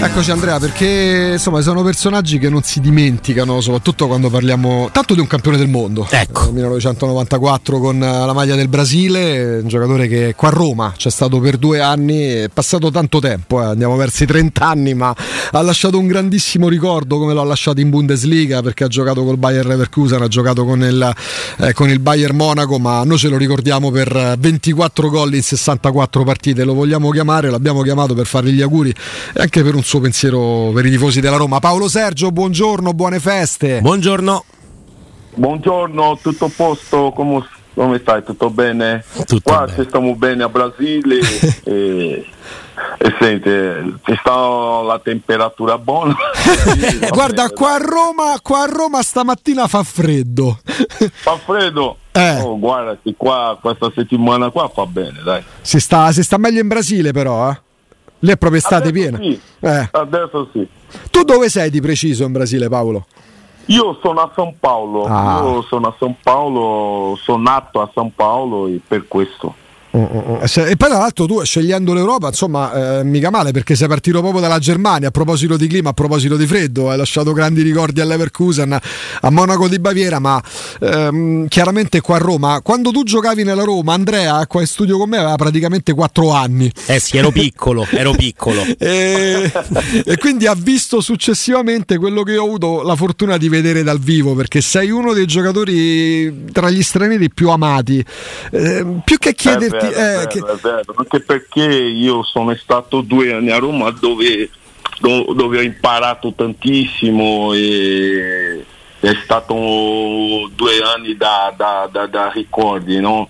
Eccoci Andrea, perché insomma sono personaggi che non si dimenticano, soprattutto quando parliamo tanto di un campione del mondo. Ecco. Nel 1994 con la maglia del Brasile, un giocatore che qua a Roma c'è stato per due anni, è passato tanto tempo, eh, andiamo verso i 30 anni, ma ha lasciato un grandissimo ricordo come l'ha lasciato in Bundesliga perché ha giocato col Bayer Leverkusen, ha giocato con il, eh, con il Bayern Monaco, ma noi ce lo ricordiamo per 24 gol in 64 partite, lo vogliamo chiamare, l'abbiamo chiamato per fargli gli auguri e anche per un suo pensiero per i tifosi della Roma. Paolo Sergio, buongiorno, buone feste. Buongiorno. Buongiorno, tutto a posto? Come, come stai? Tutto bene? Tutto Qua bene. stiamo bene a Brasile e, e senti, ci sta la temperatura buona. Guarda, qua a Roma, qua a Roma stamattina fa freddo. Fa freddo? Eh. Oh, guarda, qua questa settimana qua fa bene, dai. Si sta, si sta meglio in Brasile però, eh. Lì è proprio estate Adesso piena. sì, Eh. Adesso sì. Tu dove sei di preciso in Brasile, Paolo? Io sono a San Paolo, Ah. io sono a San Paolo, sono nato a San Paolo e per questo. Eh, se- E poi tra l'altro tu scegliendo l'Europa, insomma, eh, mica male perché sei partito proprio dalla Germania a proposito di clima, a proposito di freddo, hai lasciato grandi ricordi all'Everkusen, a Monaco di Baviera, ma ehm, chiaramente qua a Roma, quando tu giocavi nella Roma, Andrea qua in studio con me aveva praticamente 4 anni. Eh sì, ero piccolo, ero piccolo. E, e quindi ha visto successivamente quello che io ho avuto la fortuna di vedere dal vivo perché sei uno dei giocatori tra gli stranieri più amati. Eh, più che chiederti, Vero, eh, è vero, che- vero, anche perché io sono stato due anni a Roma dove, do- dove ho imparato tantissimo e è stato due anni da, da- da- da ricordi, no?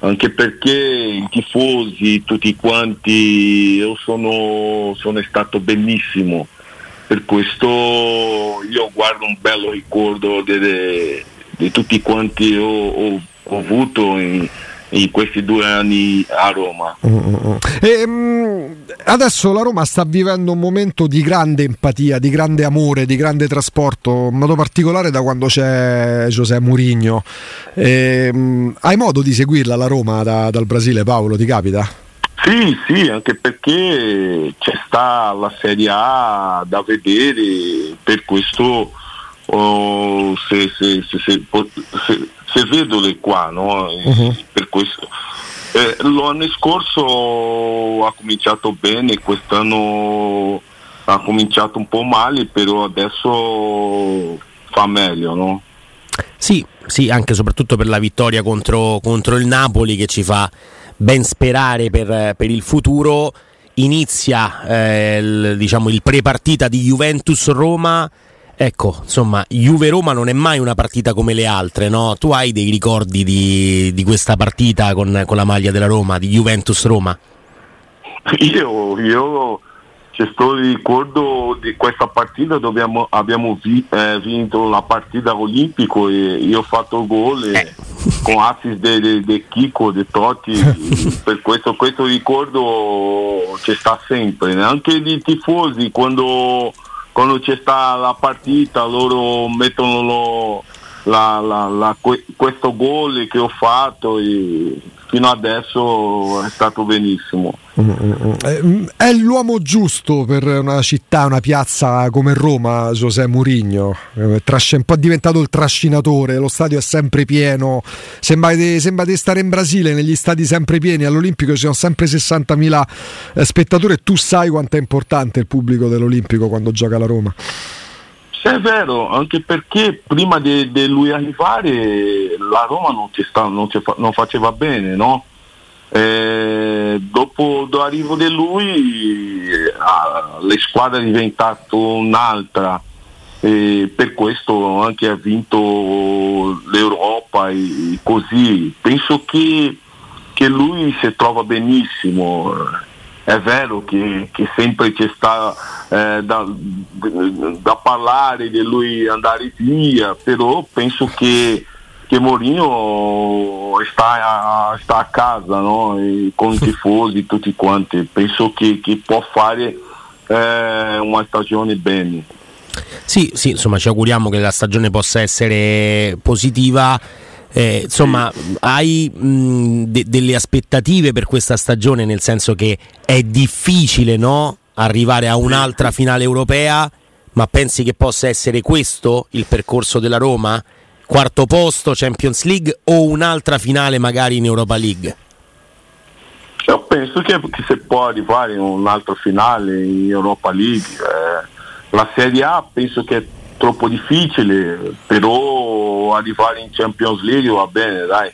Anche perché i tifosi, tutti quanti, io sono, sono stato benissimo. Per questo io guardo un bello ricordo de- di tutti quanti ho, ho- ho avuto in, in questi due anni a Roma. E, mm, adesso la Roma sta vivendo un momento di grande empatia, di grande amore, di grande trasporto, in modo particolare da quando c'è José Mourinho. E, mm, hai modo di seguirla la Roma da- dal Brasile, Paolo? Ti capita? Sì, sì, anche perché c'è sta la Serie A da vedere, per questo oh, se, se- se- se- vedo le qua, no? E per questo. Eh, l'anno scorso ha cominciato bene, quest'anno ha cominciato un po' male, però adesso fa meglio, no? Sì, sì, anche e soprattutto per la vittoria contro, contro il Napoli che ci fa ben sperare per, per il futuro. Inizia eh, il, diciamo, il pre-partita di Juventus-Roma. Ecco, insomma, Juve-Roma non è mai una partita come le altre, no? Tu hai dei ricordi di, di questa partita con, con la maglia della Roma, di Juventus-Roma? Io, io c'è sto ricordo di questa partita dove abbiamo, abbiamo vi- eh, vinto la partita olimpico e io ho fatto gol e con assist di Chico, di Totti, per questo, questo ricordo c'è sta sempre, anche i tifosi quando, quando c'è sta la partita loro mettono lo, la, la, la, questo gol che ho fatto e fino adesso è stato benissimo. Mm, è l'uomo giusto per una città, una piazza come Roma, José Mourinho. Eh, è un po' diventato il trascinatore, lo stadio è sempre pieno. Sembra di, sembra di stare in Brasile, negli stadi sempre pieni. All'Olimpico ci sono sempre 60.000 eh, spettatori e tu sai quanto è importante il pubblico dell'Olimpico quando gioca la Roma. È vero, anche perché prima di, lui arrivare la Roma non, sta, non, fa, non faceva bene, no? Eh, dopo l'arrivo di lui la squadra è diventata un'altra. E per questo anche ha vinto l'Europa e così. Penso che, che lui si trova benissimo è vero che, che sempre c'è sta eh, da, da, parlare di lui andare via, però penso che, che Mourinho sta a, sta a casa no? con i tifosi tutti quanti, penso che, che può fare eh, una stagione bene. Sì, sì, insomma ci auguriamo che la stagione possa essere positiva eh, insomma, hai mh, de- delle aspettative per questa stagione, nel senso che è difficile no? arrivare a un'altra finale europea, ma pensi che possa essere questo il percorso della Roma? Quarto posto, Champions League o un'altra finale magari in Europa League? Io penso che, che si può arrivare a un'altra finale in Europa League. Eh, la Serie A penso che troppo difficile, però arrivare in Champions League va bene, dai.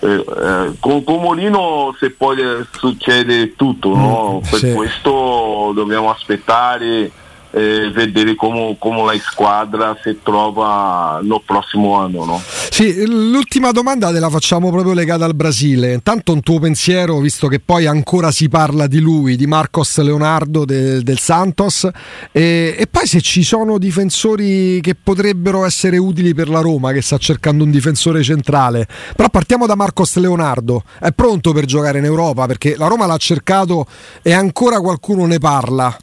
Eh, eh, con, con Molino se poi succede tutto, no? Mm, per sì. questo dobbiamo aspettare eh, vedere come, come, la squadra si trova nel prossimo anno. No? Sì, l'ultima domanda te la facciamo proprio legata al Brasile. Intanto un tuo pensiero, visto che poi ancora si parla di lui, di Marcos Leonardo de, del Santos, e, e, poi se ci sono difensori che potrebbero essere utili per la Roma, che sta cercando un difensore centrale. Però partiamo da Marcos Leonardo. È pronto per giocare in Europa? Perché la Roma l'ha cercato e ancora qualcuno ne parla.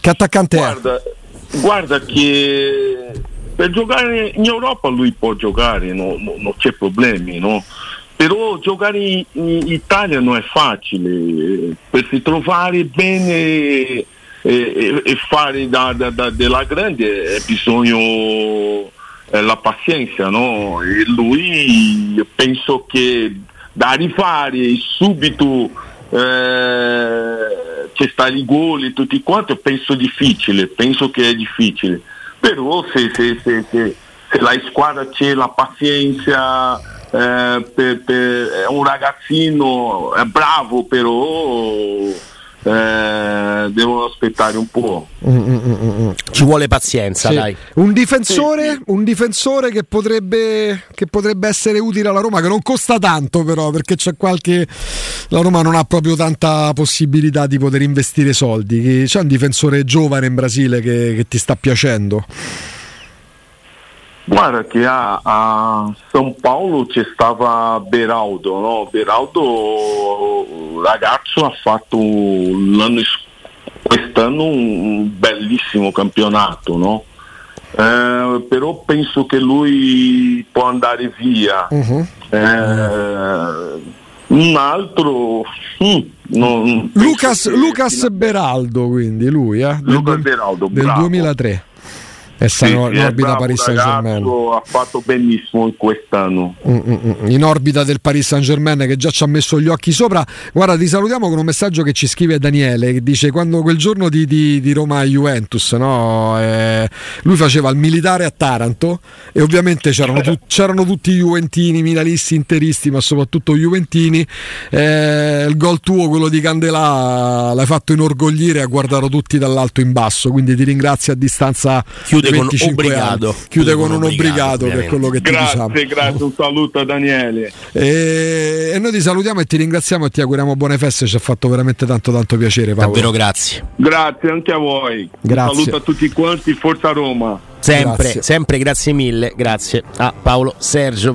Che attaccante guarda, è? Guarda che per giocare in Europa lui può giocare, no, no, non c'è problemi, no? però giocare in, Italia non è facile, per si trovare bene e, e, e fare da, da, da, della grande è bisogno eh, la pazienza, no? E lui penso che da rifare subito eh, c'è sta i gol e tutti quanti, penso difficile, penso che è difficile. Però se, se, se, se, se la squadra c'è la pazienza, eh, per, per, è un ragazzino, è bravo però eh, devono aspettare un po'. Mm, mm, mm, mm. Ci vuole pazienza, sì. dai. Un difensore, sì, sì. un difensore che, potrebbe, che potrebbe essere utile alla Roma, che non costa tanto però, perché c'è qualche... La Roma non ha proprio tanta possibilità di poter investire soldi. C'è un difensore giovane in Brasile che, che ti sta piacendo? Guarda che a, a São Paulo c'è stava Beraldo, no? Beraldo ragazzo ha fatto l'anno, quest'anno un bellissimo campionato, no? Eh, però penso che lui può andare via. Uh-huh. Eh, un altro mm, non, Lucas, Lucas Beraldo quindi lui eh? Lucas Beraldo del bravo. 2003 e sta sì, in orbita Paris Saint Germain. Ha fatto benissimo in quest'anno. Mm, mm, mm. In orbita del Paris Saint Germain che già ci ha messo gli occhi sopra. Guarda, ti salutiamo con un messaggio che ci scrive Daniele che dice quando quel giorno di, di, di Roma Juventus, no? eh, lui faceva il militare a Taranto e ovviamente c'erano, tu, c'erano tutti i Juventini, Milanisti, Interisti, ma soprattutto Juventini. Eh, il gol tuo, quello di Candelà, l'hai fatto inorgoglire ha guardato tutti dall'alto in basso. Quindi ti ringrazio a distanza. Chiude chiude con obbligato. Chiude, chiude con, con, un obbligato, che è quello che grazie, ti diciamo. Grazie, grazie, un saluto a Daniele. E, e, noi ti salutiamo e ti ringraziamo e ti auguriamo buone feste, ci ha fatto veramente tanto tanto piacere Paolo. Davvero grazie. Grazie anche a voi. Grazie. Un saluto a tutti quanti, Forza Roma. Sempre, grazie. sempre grazie mille, grazie a Paolo Sergio.